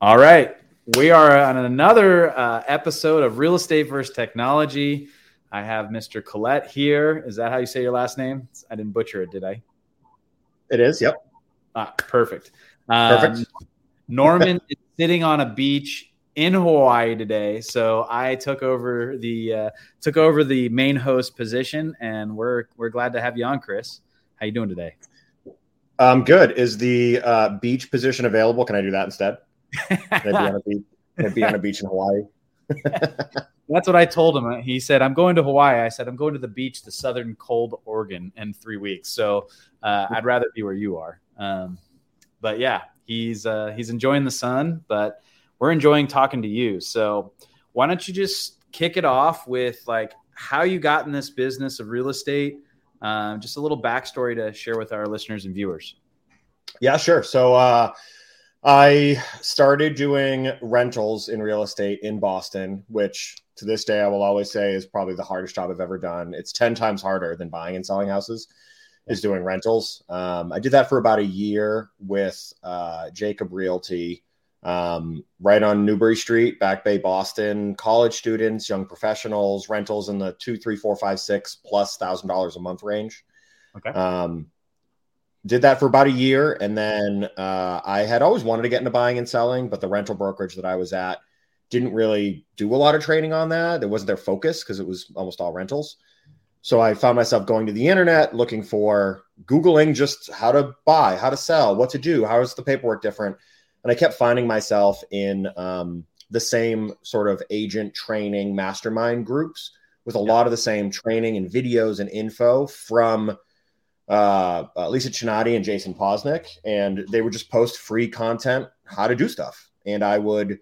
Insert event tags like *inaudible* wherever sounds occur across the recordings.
All right. We are on another uh, episode of Real Estate versus Technology. I have Mr. Collette here. Is that how you say your last name? I didn't butcher it, did I? It is. Yep. Ah, perfect. Um, perfect. Norman *laughs* is sitting on a beach in Hawaii today, so I took over the uh, took over the main host position, and we're we're glad to have you on, Chris. How you doing today? Um, good. Is the uh, beach position available? Can I do that instead? I be on a *laughs* beach, I be on a beach in Hawaii? *laughs* That's what I told him. He said, "I'm going to Hawaii." I said, "I'm going to the beach, the southern cold Oregon, in three weeks. So uh, I'd rather be where you are." Um, but yeah, he's uh, he's enjoying the sun, but we're enjoying talking to you. So why don't you just kick it off with like how you got in this business of real estate? Um, just a little backstory to share with our listeners and viewers. Yeah, sure. So uh, I started doing rentals in real estate in Boston, which to this day I will always say is probably the hardest job I've ever done. It's 10 times harder than buying and selling houses is doing rentals. Um, I did that for about a year with uh, Jacob Realty um, right on Newbury Street, Back Bay, Boston. College students, young professionals, rentals in the two, three, four, five, six plus thousand dollars a month range. Okay. Um, did that for about a year, and then uh, I had always wanted to get into buying and selling, but the rental brokerage that I was at didn't really do a lot of training on that. It wasn't their focus because it was almost all rentals. So I found myself going to the internet looking for Googling just how to buy, how to sell, what to do, how is the paperwork different and I kept finding myself in um, the same sort of agent training mastermind groups with a yeah. lot of the same training and videos and info from uh, uh, Lisa Chinati and Jason Posnick. And they would just post free content, how to do stuff. And I would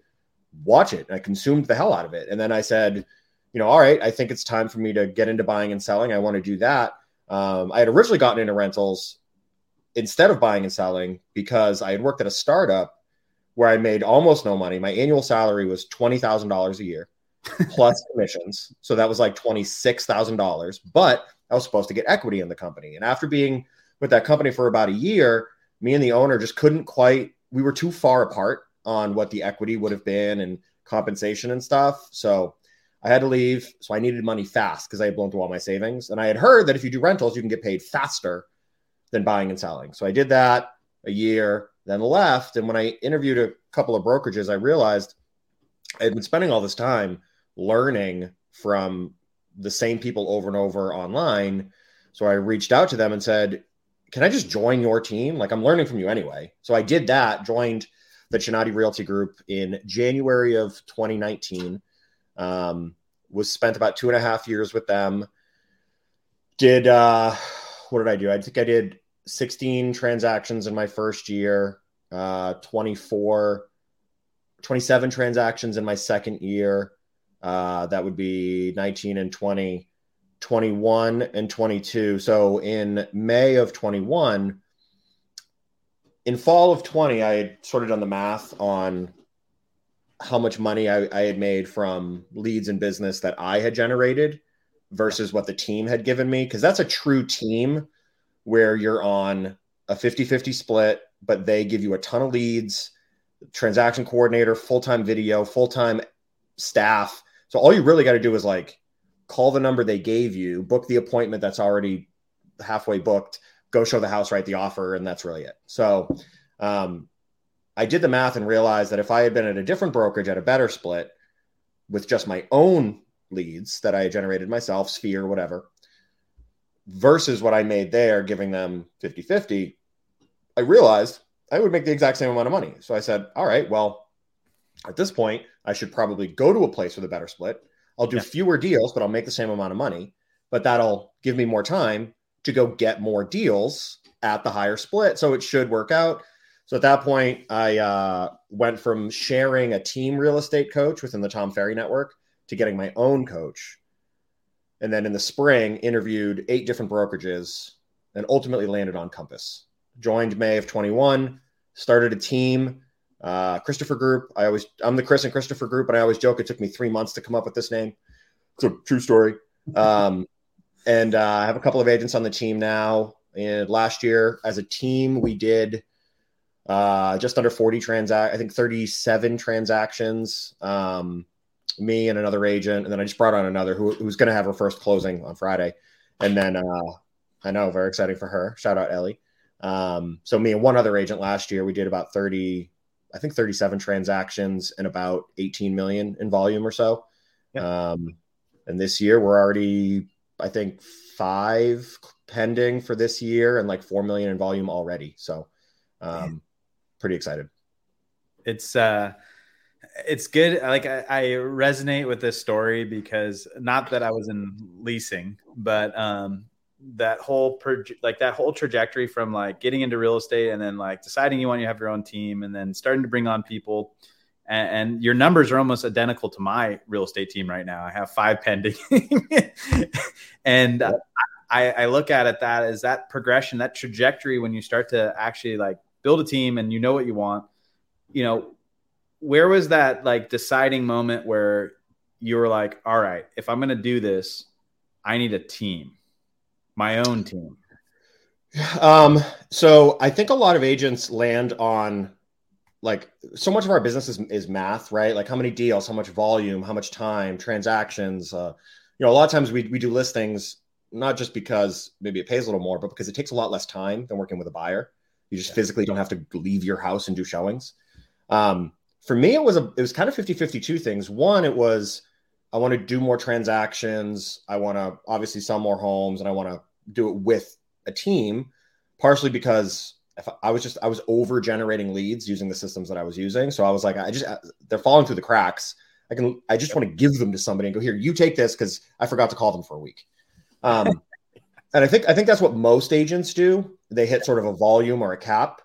watch it. I consumed the hell out of it. And then I said, you know, all right, I think it's time for me to get into buying and selling. I want to do that. Um, I had originally gotten into rentals instead of buying and selling because I had worked at a startup where I made almost no money. My annual salary was $20,000 a year *laughs* plus commissions. So that was like $26,000. But I was supposed to get equity in the company. And after being with that company for about a year, me and the owner just couldn't quite, we were too far apart on what the equity would have been and compensation and stuff. So I had to leave. So I needed money fast because I had blown through all my savings. And I had heard that if you do rentals, you can get paid faster than buying and selling. So I did that a year then left. And when I interviewed a couple of brokerages, I realized I had been spending all this time learning from the same people over and over online. So I reached out to them and said, Can I just join your team? Like, I'm learning from you anyway. So I did that, joined the Chinati Realty Group in January of 2019. Um, was spent about two and a half years with them. Did, uh, what did I do? I think I did 16 transactions in my first year, uh, 24, 27 transactions in my second year. Uh, that would be 19 and 20, 21 and 22. So in May of 21, in fall of 20, I had sort of done the math on how much money I, I had made from leads and business that I had generated versus what the team had given me. Cause that's a true team where you're on a 50 50 split, but they give you a ton of leads, transaction coordinator, full time video, full time staff. So all you really got to do is like call the number they gave you, book the appointment that's already halfway booked, go show the house, write the offer, and that's really it. So um, I did the math and realized that if I had been at a different brokerage at a better split with just my own leads that I generated myself, Sphere, whatever, versus what I made there, giving them 50 50, I realized I would make the exact same amount of money. So I said, all right, well, at this point, I should probably go to a place with a better split. I'll do yeah. fewer deals, but I'll make the same amount of money. But that'll give me more time to go get more deals at the higher split. So it should work out. So at that point, I uh, went from sharing a team real estate coach within the Tom Ferry network to getting my own coach and then in the spring interviewed eight different brokerages and ultimately landed on Compass. Joined May of 21, started a team, uh, Christopher Group. I always I'm the Chris and Christopher Group, and I always joke it took me three months to come up with this name. It's a true story. Um, and uh, I have a couple of agents on the team now. And last year, as a team, we did uh, just under 40 transact, I think 37 transactions. Um, me and another agent, and then I just brought on another who, who's going to have her first closing on Friday, and then uh, I know very exciting for her. Shout out Ellie. Um, so me and one other agent last year, we did about 30, I think 37 transactions and about 18 million in volume or so. Um, and this year we're already, I think, five pending for this year and like four million in volume already. So, um, pretty excited. It's uh, it's good. Like I, I resonate with this story because not that I was in leasing, but um, that whole like that whole trajectory from like getting into real estate and then like deciding you want to have your own team and then starting to bring on people. And, and your numbers are almost identical to my real estate team right now. I have five pending. *laughs* And I, I look at it that as that progression that trajectory when you start to actually like build a team and you know what you want you know where was that like deciding moment where you were like all right if i'm going to do this i need a team my own team? Um, so I think a lot of agents land on like so much of our business is, is math, right? Like how many deals, how much volume, how much time, transactions. Uh, you know, a lot of times we, we do listings not just because maybe it pays a little more, but because it takes a lot less time than working with a buyer. You just yeah. physically don't have to leave your house and do showings. Um, for me, it was a it was kind of 50 52 things. One, it was I want to do more transactions. I want to obviously sell more homes and I want to do it with a team, partially because if I was just I was over generating leads using the systems that I was using. So I was like, I just they're falling through the cracks. I can I just want to give them to somebody and go here. You take this because I forgot to call them for a week. Um, *laughs* and I think I think that's what most agents do. They hit sort of a volume or a cap.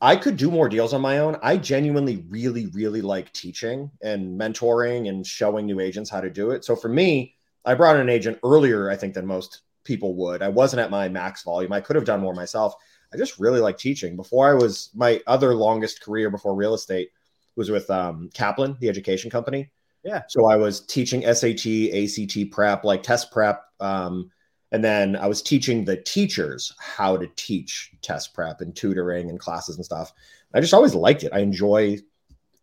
I could do more deals on my own. I genuinely really really like teaching and mentoring and showing new agents how to do it. So for me, I brought in an agent earlier I think than most people would. I wasn't at my max volume. I could have done more myself. I just really like teaching. Before I was my other longest career before real estate was with um, Kaplan, the education company. Yeah. So I was teaching SAT, ACT prep, like test prep. Um, and then I was teaching the teachers how to teach test prep and tutoring and classes and stuff. I just always liked it. I enjoy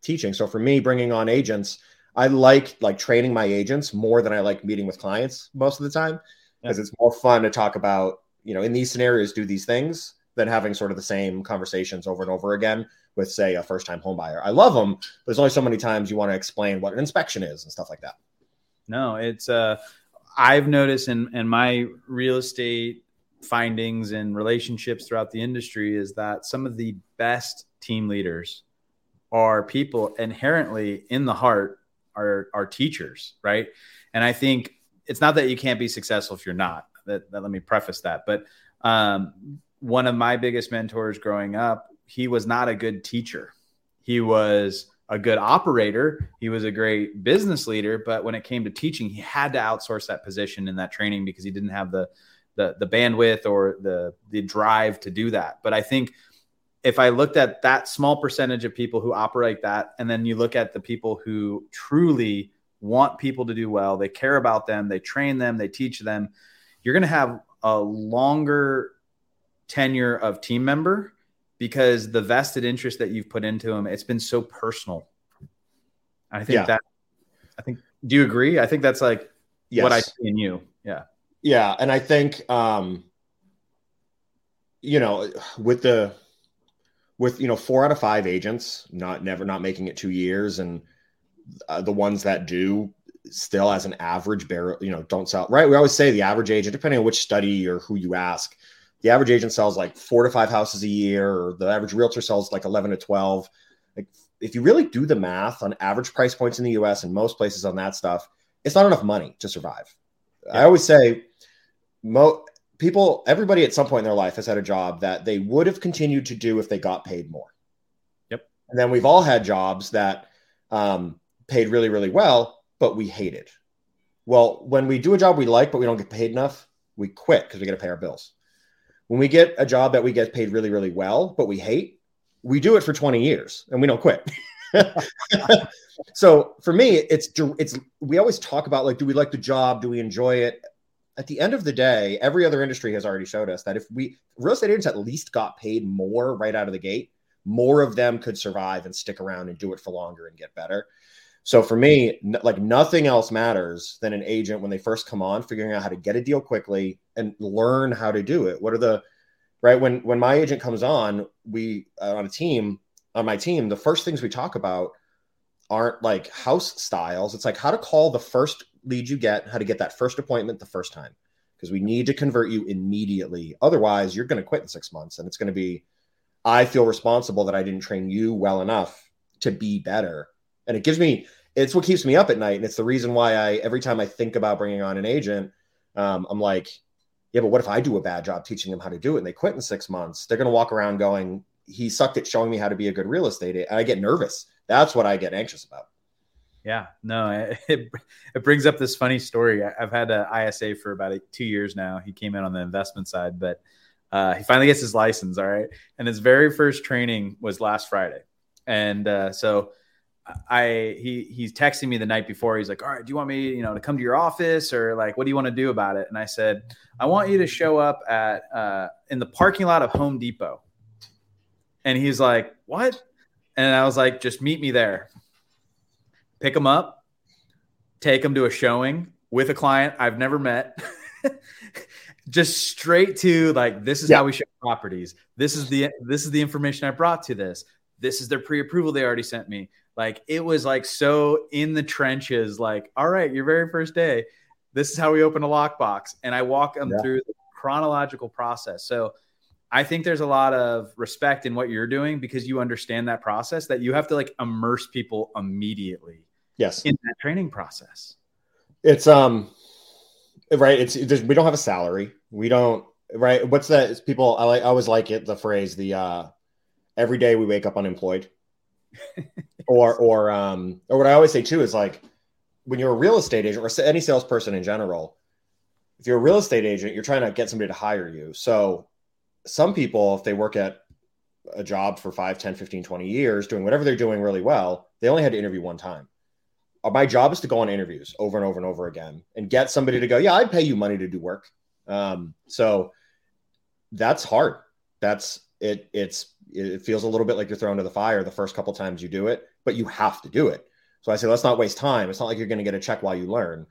teaching. So for me, bringing on agents, I like like training my agents more than I like meeting with clients most of the time because yeah. it's more fun to talk about you know in these scenarios do these things than having sort of the same conversations over and over again with say a first time home buyer i love them but there's only so many times you want to explain what an inspection is and stuff like that. No it's uh i've noticed in in my real estate findings and relationships throughout the industry is that some of the best team leaders are people inherently in the heart are are teachers right? And i think it's not that you can't be successful if you're not. That, that let me preface that. But um, one of my biggest mentors growing up, he was not a good teacher. He was a good operator. He was a great business leader, but when it came to teaching, he had to outsource that position in that training because he didn't have the the, the bandwidth or the the drive to do that. But I think if I looked at that small percentage of people who operate that, and then you look at the people who truly want people to do well. They care about them. They train them. They teach them. You're going to have a longer tenure of team member because the vested interest that you've put into them, it's been so personal. I think yeah. that, I think, do you agree? I think that's like yes. what I see in you. Yeah. Yeah. And I think, um, you know, with the, with, you know, four out of five agents, not never, not making it two years and, uh, the ones that do still as an average barrel, you know, don't sell right. We always say the average agent, depending on which study or who you ask, the average agent sells like four to five houses a year, or the average realtor sells like 11 to 12. Like, if you really do the math on average price points in the US and most places on that stuff, it's not enough money to survive. Yeah. I always say, mo- people, everybody at some point in their life has had a job that they would have continued to do if they got paid more. Yep. And then we've all had jobs that, um, paid really, really well, but we hate it. Well, when we do a job we like, but we don't get paid enough, we quit because we got to pay our bills. When we get a job that we get paid really, really well, but we hate, we do it for 20 years and we don't quit. *laughs* so for me, it's it's we always talk about like, do we like the job? Do we enjoy it? At the end of the day, every other industry has already showed us that if we real estate agents at least got paid more right out of the gate, more of them could survive and stick around and do it for longer and get better. So for me, n- like nothing else matters than an agent when they first come on, figuring out how to get a deal quickly and learn how to do it. What are the right when when my agent comes on, we uh, on a team on my team, the first things we talk about aren't like house styles. It's like how to call the first lead you get, how to get that first appointment the first time, because we need to convert you immediately. Otherwise, you're going to quit in six months, and it's going to be. I feel responsible that I didn't train you well enough to be better, and it gives me. It's what keeps me up at night, and it's the reason why I every time I think about bringing on an agent, um, I'm like, yeah, but what if I do a bad job teaching them how to do it and they quit in six months? They're going to walk around going, he sucked at showing me how to be a good real estate. And I get nervous. That's what I get anxious about. Yeah, no, *laughs* it, it brings up this funny story. I've had an ISA for about two years now. He came in on the investment side, but uh, he finally gets his license. All right. And his very first training was last Friday. And uh, so I he he's texting me the night before. He's like, "All right, do you want me, you know, to come to your office or like what do you want to do about it?" And I said, "I want you to show up at uh, in the parking lot of Home Depot." And he's like, "What?" And I was like, "Just meet me there. Pick him up, take him to a showing with a client I've never met." *laughs* just straight to like this is yeah. how we show properties. This is the this is the information I brought to this. This is their pre-approval they already sent me. Like it was like so in the trenches, like, all right, your very first day, this is how we open a lockbox. And I walk them yeah. through the chronological process. So I think there's a lot of respect in what you're doing because you understand that process that you have to like immerse people immediately. Yes. In that training process. It's um right. It's we don't have a salary. We don't right. What's that? It's people I like I always like it, the phrase, the uh every day we wake up unemployed. *laughs* or or um or what I always say too is like when you're a real estate agent or any salesperson in general, if you're a real estate agent, you're trying to get somebody to hire you. So some people, if they work at a job for 5, 10, 15, 20 years, doing whatever they're doing really well, they only had to interview one time. Uh, my job is to go on interviews over and over and over again and get somebody to go, yeah, I'd pay you money to do work. Um, so that's hard. That's it. It's it feels a little bit like you're thrown to the fire the first couple times you do it, but you have to do it. So I say, let's not waste time. It's not like you're going to get a check while you learn.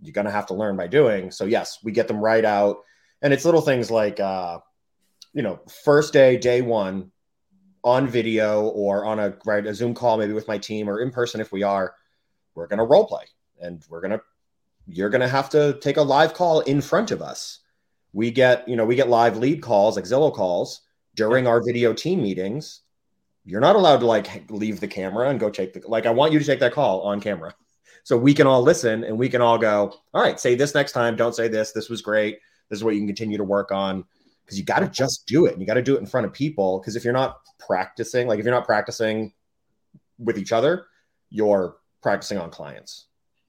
You're going to have to learn by doing. So yes, we get them right out, and it's little things like, uh, you know, first day, day one, on video or on a right a Zoom call, maybe with my team or in person if we are, we're going to role play, and we're going to you're going to have to take a live call in front of us. We get, you know, we get live lead calls, like Zillow calls during our video team meetings, you're not allowed to like leave the camera and go take the like I want you to take that call on camera. *laughs* So we can all listen and we can all go, all right, say this next time, don't say this. This was great. This is what you can continue to work on because you got to just do it. And you got to do it in front of people because if you're not practicing, like if you're not practicing with each other, you're practicing on clients.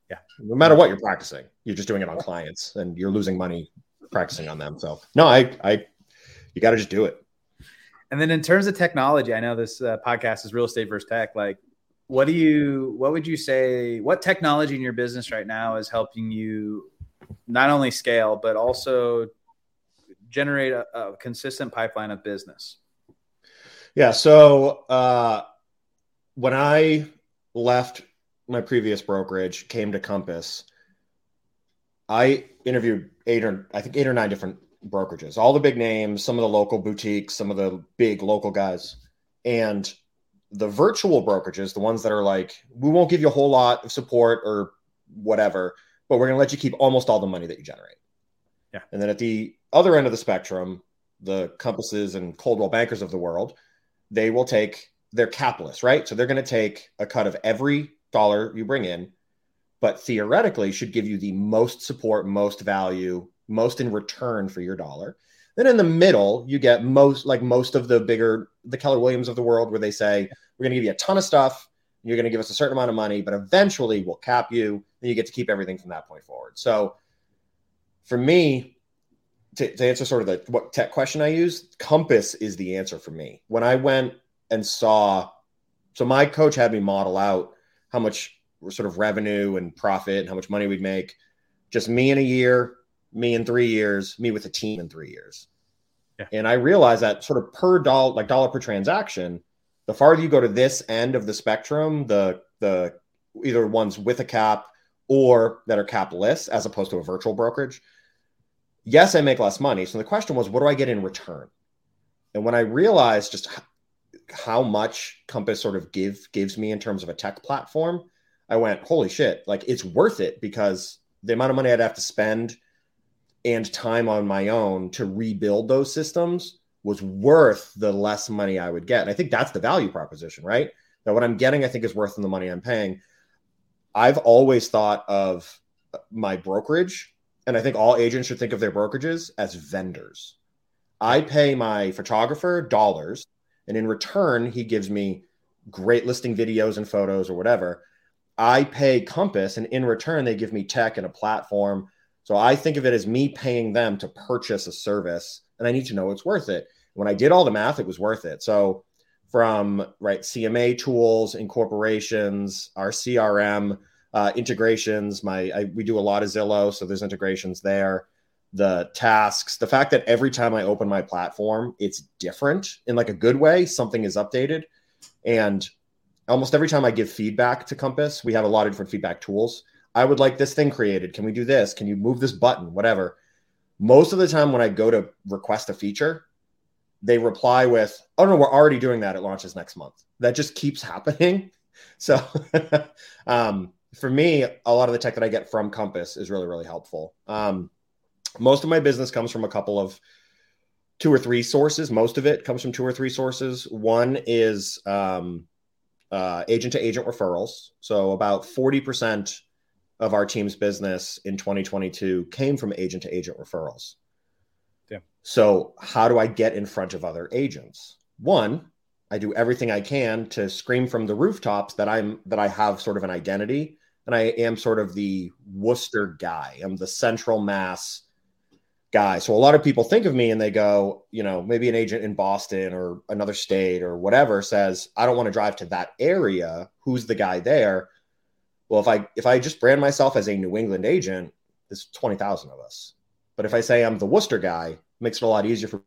Yeah. No matter what you're practicing, you're just doing it on clients and you're losing money practicing on them. So, no, I I you got to just do it. And then in terms of technology, I know this uh, podcast is real estate versus tech. Like, what do you, what would you say, what technology in your business right now is helping you not only scale, but also generate a, a consistent pipeline of business? Yeah. So, uh, when I left my previous brokerage, came to Compass, I interviewed eight or I think eight or nine different brokerages, all the big names, some of the local boutiques, some of the big local guys, and the virtual brokerages, the ones that are like, we won't give you a whole lot of support or whatever, but we're going to let you keep almost all the money that you generate. Yeah. And then at the other end of the spectrum, the compasses and Coldwell bankers of the world, they will take their capitalists, right? So they're going to take a cut of every dollar you bring in, but theoretically should give you the most support, most value, most in return for your dollar. Then in the middle, you get most like most of the bigger the Keller Williams of the world, where they say we're going to give you a ton of stuff, you're going to give us a certain amount of money, but eventually we'll cap you, and you get to keep everything from that point forward. So for me, to, to answer sort of the what tech question I use, Compass is the answer for me. When I went and saw, so my coach had me model out how much sort of revenue and profit and how much money we'd make, just me in a year me in three years, me with a team in three years. Yeah. And I realized that sort of per dollar, like dollar per transaction, The farther you go to this end of the spectrum, the the either ones with a cap or that are capless as opposed to a virtual brokerage. Yes, I make less money. So the question was, what do I get in return? And when I realized just how much Compass sort of give gives me in terms of a tech platform, I went, holy shit, like it's worth it because the amount of money I'd have to spend and time on my own to rebuild those systems was worth the less money I would get. And I think that's the value proposition, right? That what I'm getting, I think, is worth the money I'm paying. I've always thought of my brokerage, and I think all agents should think of their brokerages as vendors. I pay my photographer dollars, and in return, he gives me great listing videos and photos or whatever. I pay Compass, and in return, they give me tech and a platform. So I think of it as me paying them to purchase a service, and I need to know it's worth it. When I did all the math, it was worth it. So from right CMA tools, incorporations, our CRM uh, integrations. My I, we do a lot of Zillow, so there's integrations there. The tasks, the fact that every time I open my platform, it's different in like a good way. Something is updated, and almost every time I give feedback to Compass, we have a lot of different feedback tools. I would like this thing created. Can we do this? Can you move this button? Whatever. Most of the time, when I go to request a feature, they reply with, "Oh no, we're already doing that. It launches next month." That just keeps *laughs* happening. So, *laughs* um, for me, a lot of the tech that I get from Compass is really, really helpful. Um, most of my business comes from a couple of two or three sources. Most of it comes from two or three sources. One is um, uh, agent to agent referrals. So about 40% of our team's business in 2022 came from agent to agent referrals. Yeah. So how do I get in front of other agents? One, I do everything I can to scream from the rooftops that I'm that I have sort of an identity and I am sort of the Worcester guy. I'm the central mass guy. So a lot of people think of me and they go, you know, maybe an agent in Boston or another state or whatever says, I don't want to drive to that area. Who's the guy there? Well, if I if I just brand myself as a New England agent, there's 20,000 of us. But if I say I'm the Worcester guy, it makes it a lot easier for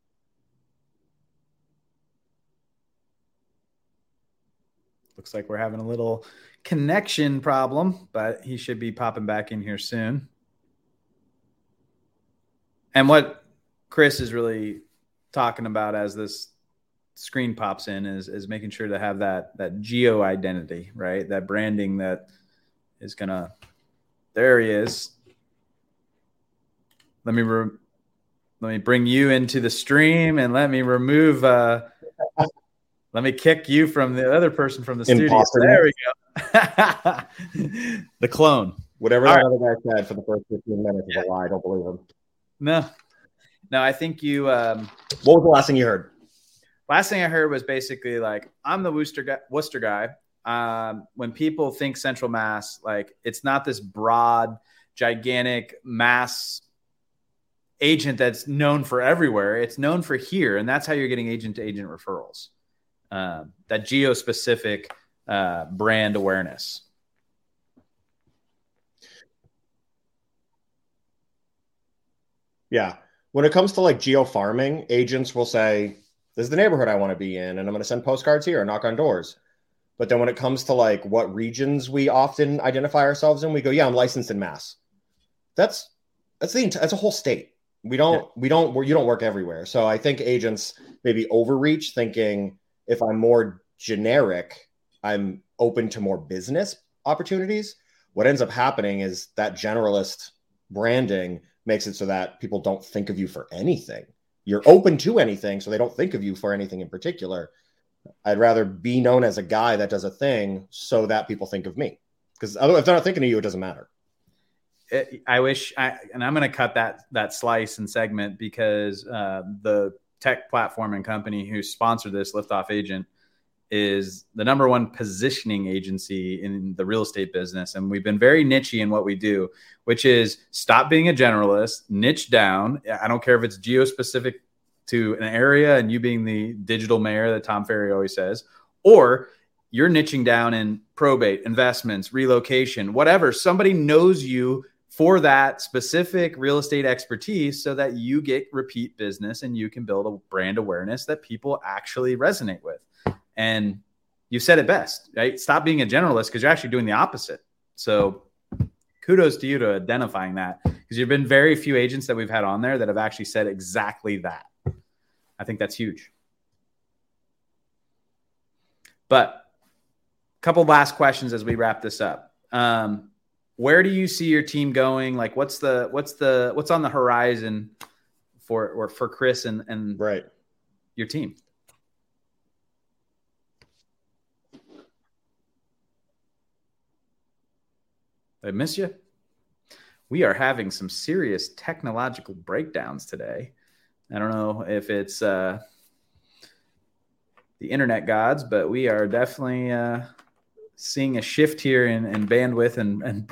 Looks like we're having a little connection problem, but he should be popping back in here soon. And what Chris is really talking about as this screen pops in is is making sure to have that that geo identity, right? That branding that is gonna. There he is. Let me re- let me bring you into the stream and let me remove. Uh, let me kick you from the other person from the Imposter studio. There we go. *laughs* the clone. Whatever that other guy said for the first 15 minutes yeah. is a lie. I don't believe him. No. No, I think you. Um, what was the last thing you heard? Last thing I heard was basically like, I'm the Worcester guy. Worcester guy. Um, when people think Central Mass, like it's not this broad, gigantic mass agent that's known for everywhere. It's known for here, and that's how you're getting agent to agent referrals. Um, that geo specific uh, brand awareness? Yeah. When it comes to like geo farming, agents will say, This is the neighborhood I want to be in, and I'm going to send postcards here, and knock on doors. But then when it comes to like what regions we often identify ourselves in, we go, Yeah, I'm licensed in Mass. That's that's the that's a whole state. We don't yeah. we don't you don't work everywhere. So I think agents maybe overreach thinking if I'm more generic, I'm open to more business opportunities. What ends up happening is that generalist branding makes it so that people don't think of you for anything. You're open to anything, so they don't think of you for anything in particular. I'd rather be known as a guy that does a thing so that people think of me. Because if they're not thinking of you, it doesn't matter. It, I wish, I, and I'm going to cut that that slice and segment because uh, the tech platform and company who sponsored this Liftoff Agent is the number one positioning agency in the real estate business. And we've been very nichey in what we do, which is stop being a generalist, niche down. I don't care if it's geo specific to an area and you being the digital mayor that Tom Ferry always says, or you're niching down in probate, investments, relocation, whatever. Somebody knows you for that specific real estate expertise so that you get repeat business and you can build a brand awareness that people actually resonate with. And you said it best, right? Stop being a generalist because you're actually doing the opposite. So kudos to you to identifying that because you've been very few agents that we've had on there that have actually said exactly that. I think that's huge. But a couple last questions as we wrap this up. Um, where do you see your team going? Like, what's the what's the what's on the horizon for or for Chris and and right your team? I miss you. We are having some serious technological breakdowns today. I don't know if it's uh, the internet gods, but we are definitely uh, seeing a shift here in, in bandwidth. And, and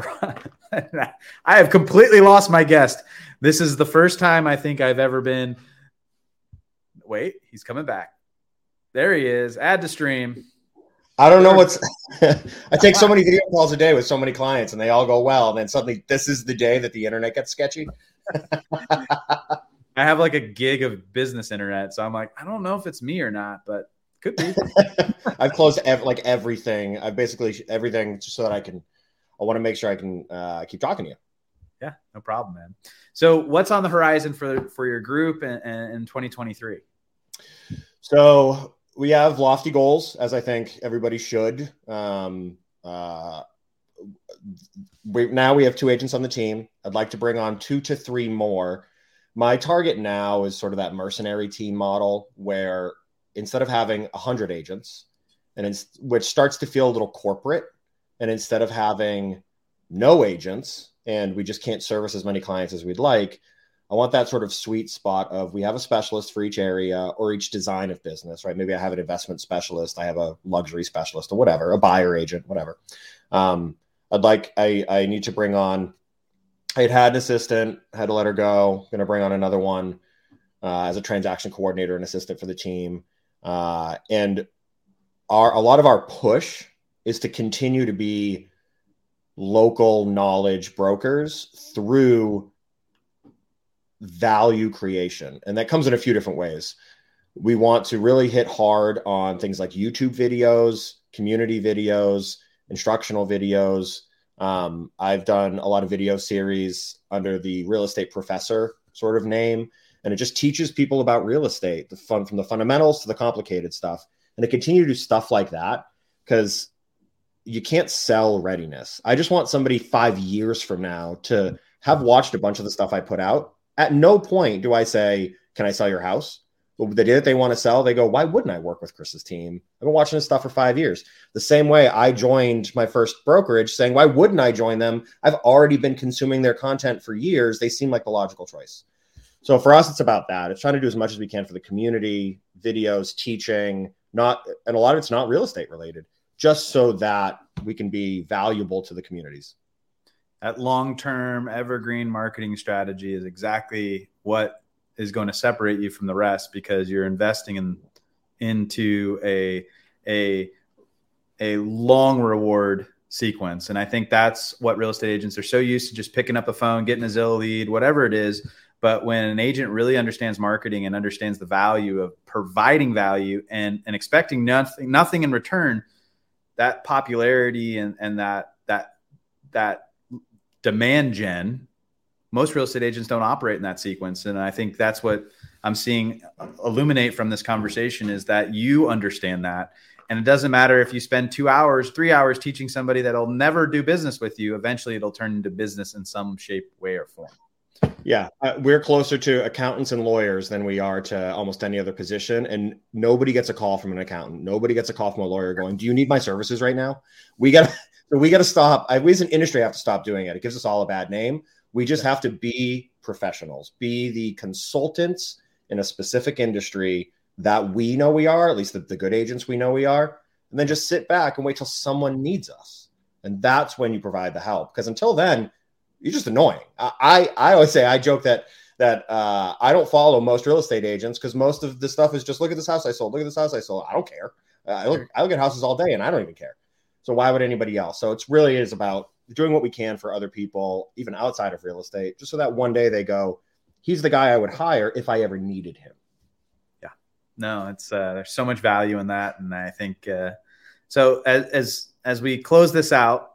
*laughs* I have completely lost my guest. This is the first time I think I've ever been. Wait, he's coming back. There he is. Add to stream. I don't know what's. *laughs* I take so many video calls a day with so many clients, and they all go well. And then suddenly, this is the day that the internet gets sketchy. *laughs* I have like a gig of business internet, so I'm like, I don't know if it's me or not, but could be. *laughs* I've closed ev- like everything. I've basically everything just so that I can. I want to make sure I can uh, keep talking to you. Yeah, no problem, man. So, what's on the horizon for for your group in, in 2023? So we have lofty goals, as I think everybody should. Um, uh, we, now we have two agents on the team. I'd like to bring on two to three more. My target now is sort of that mercenary team model where instead of having 100 agents, and it's, which starts to feel a little corporate, and instead of having no agents and we just can't service as many clients as we'd like, I want that sort of sweet spot of we have a specialist for each area or each design of business, right? Maybe I have an investment specialist, I have a luxury specialist, or whatever, a buyer agent, whatever. Um, I'd like I I need to bring on. I had had an assistant, had to let her go. Going to bring on another one uh, as a transaction coordinator and assistant for the team. Uh, and our a lot of our push is to continue to be local knowledge brokers through value creation. And that comes in a few different ways. We want to really hit hard on things like YouTube videos, community videos, instructional videos. Um, I've done a lot of video series under the real estate professor sort of name, and it just teaches people about real estate, the fun from the fundamentals to the complicated stuff. And to continue to do stuff like that, because you can't sell readiness. I just want somebody five years from now to have watched a bunch of the stuff I put out at no point do I say, Can I sell your house? The day that they want to sell, they go, Why wouldn't I work with Chris's team? I've been watching this stuff for five years. The same way I joined my first brokerage saying, Why wouldn't I join them? I've already been consuming their content for years. They seem like the logical choice. So for us, it's about that. It's trying to do as much as we can for the community, videos, teaching, not, and a lot of it's not real estate related, just so that we can be valuable to the communities that long-term evergreen marketing strategy is exactly what is going to separate you from the rest because you're investing in into a a a long reward sequence. And i think that's what real estate agents are so used to just picking up a phone getting a zillow lead whatever it is. But when an agent really understands marketing and understands the value of providing value and and expecting nothing nothing in return that popularity and and that that that demand gen, most real estate agents don't operate in that sequence. And I think that's what I'm seeing illuminate from this conversation is that you understand that. And it doesn't matter if you spend two hours, three hours teaching somebody that'll never do business with you. Eventually, it'll turn into business in some shape, way, or form. Yeah, uh, we're closer to accountants and lawyers than we are to almost any other position. And nobody gets a call from an accountant. Nobody gets a call from a lawyer going, "Do you need my services right now?" We got so *laughs* we got to stop. I, we as an industry have to stop doing it. It gives us all a bad name. We just have to be professionals, be the consultants in a specific industry that we know we are, at least the, the good agents we know we are, and then just sit back and wait till someone needs us. And that's when you provide the help. Because until then, you're just annoying. I, I, I always say I joke that that uh, I don't follow most real estate agents because most of the stuff is just look at this house I sold, look at this house I sold. I don't care. Uh, I look I look at houses all day and I don't even care. So why would anybody else? So it's really is about doing what we can for other people, even outside of real estate, just so that one day they go, he's the guy I would hire if I ever needed him. Yeah, no, it's uh, there's so much value in that, and I think uh, So as as as we close this out,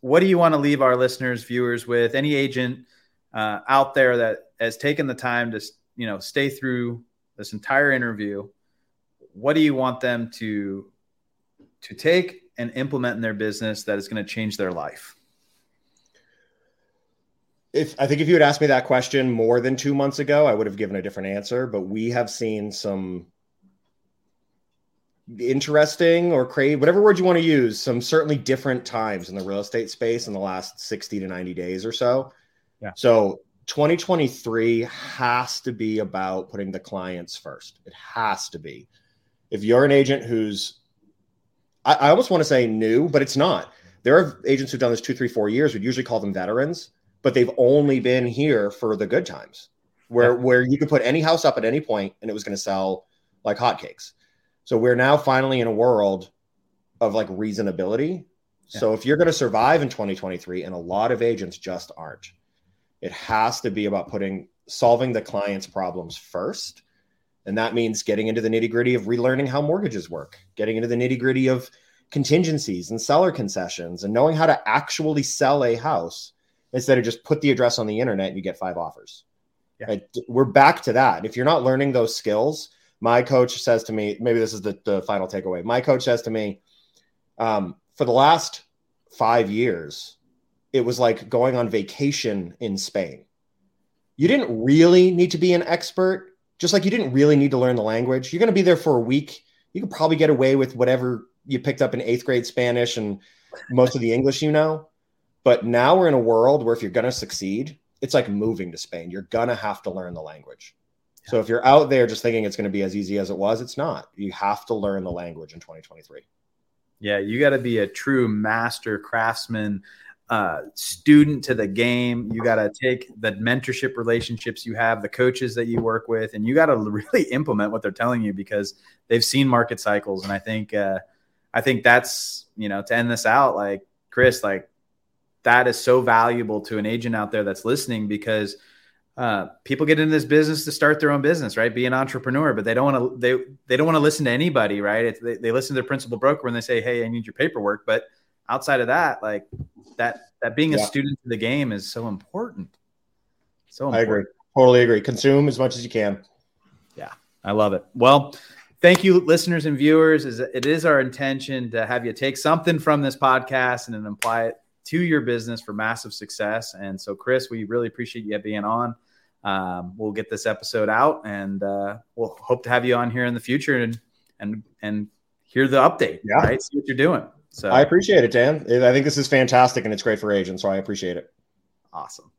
what do you want to leave our listeners, viewers with? Any agent uh, out there that has taken the time to you know stay through this entire interview, what do you want them to to take and implement in their business that is going to change their life? If I think if you had asked me that question more than two months ago, I would have given a different answer. But we have seen some interesting or crazy, whatever word you want to use, some certainly different times in the real estate space in the last 60 to 90 days or so. Yeah. So 2023 has to be about putting the clients first. It has to be. If you're an agent who's, I, I almost want to say new, but it's not. There are agents who've done this two, three, four years. We'd usually call them veterans, but they've only been here for the good times, where Yeah. where you could put any house up at any point and it was going to sell like hotcakes. So we're now finally in a world of like reasonability. So if you're going to survive in 2023, and a lot of agents just aren't, it has to be about putting solving the client's problems first. And that means getting into the nitty gritty of relearning how mortgages work, getting into the nitty gritty of contingencies and seller concessions, and knowing how to actually sell a house instead of just put the address on the internet and you get five offers. Yeah. Right? We're back to that. If you're not learning those skills, my coach says to me, maybe this is the, the final takeaway. My coach says to me, um, for the last five years, it was like going on vacation in Spain. You didn't really need to be an expert, just like you didn't really need to learn the language. You're going to be there for a week. You could probably get away with whatever you picked up in eighth grade Spanish and most of the English you know. But now we're in a world where if you're going to succeed, it's like moving to Spain. You're going to have to learn the language. So if you're out there just thinking it's going to be as easy as it was, it's not. You have to learn the language in 2023. Yeah, you got to be a true master craftsman, uh, student to the game. You got to take the mentorship relationships you have, the coaches that you work with, and you got to *laughs* really implement what they're telling you because they've seen market cycles. And I think, uh, I think that's you know to end this out, like Chris, like that is so valuable to an agent out there that's listening because uh, people get into this business to start their own business, right? Be an entrepreneur, but they don't want to they they don't want to listen to anybody, right? It's, they, they listen to their principal broker when they say, "Hey, I need your paperwork," but outside of that, like that that being a student of the game is so important. So I agree. Totally agree. Consume as much as you can. Yeah, I love it. Well, thank you, listeners and viewers. Is It is our intention to have you take something from this podcast and then apply it to your business for massive success. And so, Chris, we really appreciate you being on. Um, we'll get this episode out, and uh, we'll hope to have you on here in the future and and and hear the update. Yeah. Right, see what you're doing. So I appreciate it, Dan. I think this is fantastic and it's great for agents. So I appreciate it. awesome.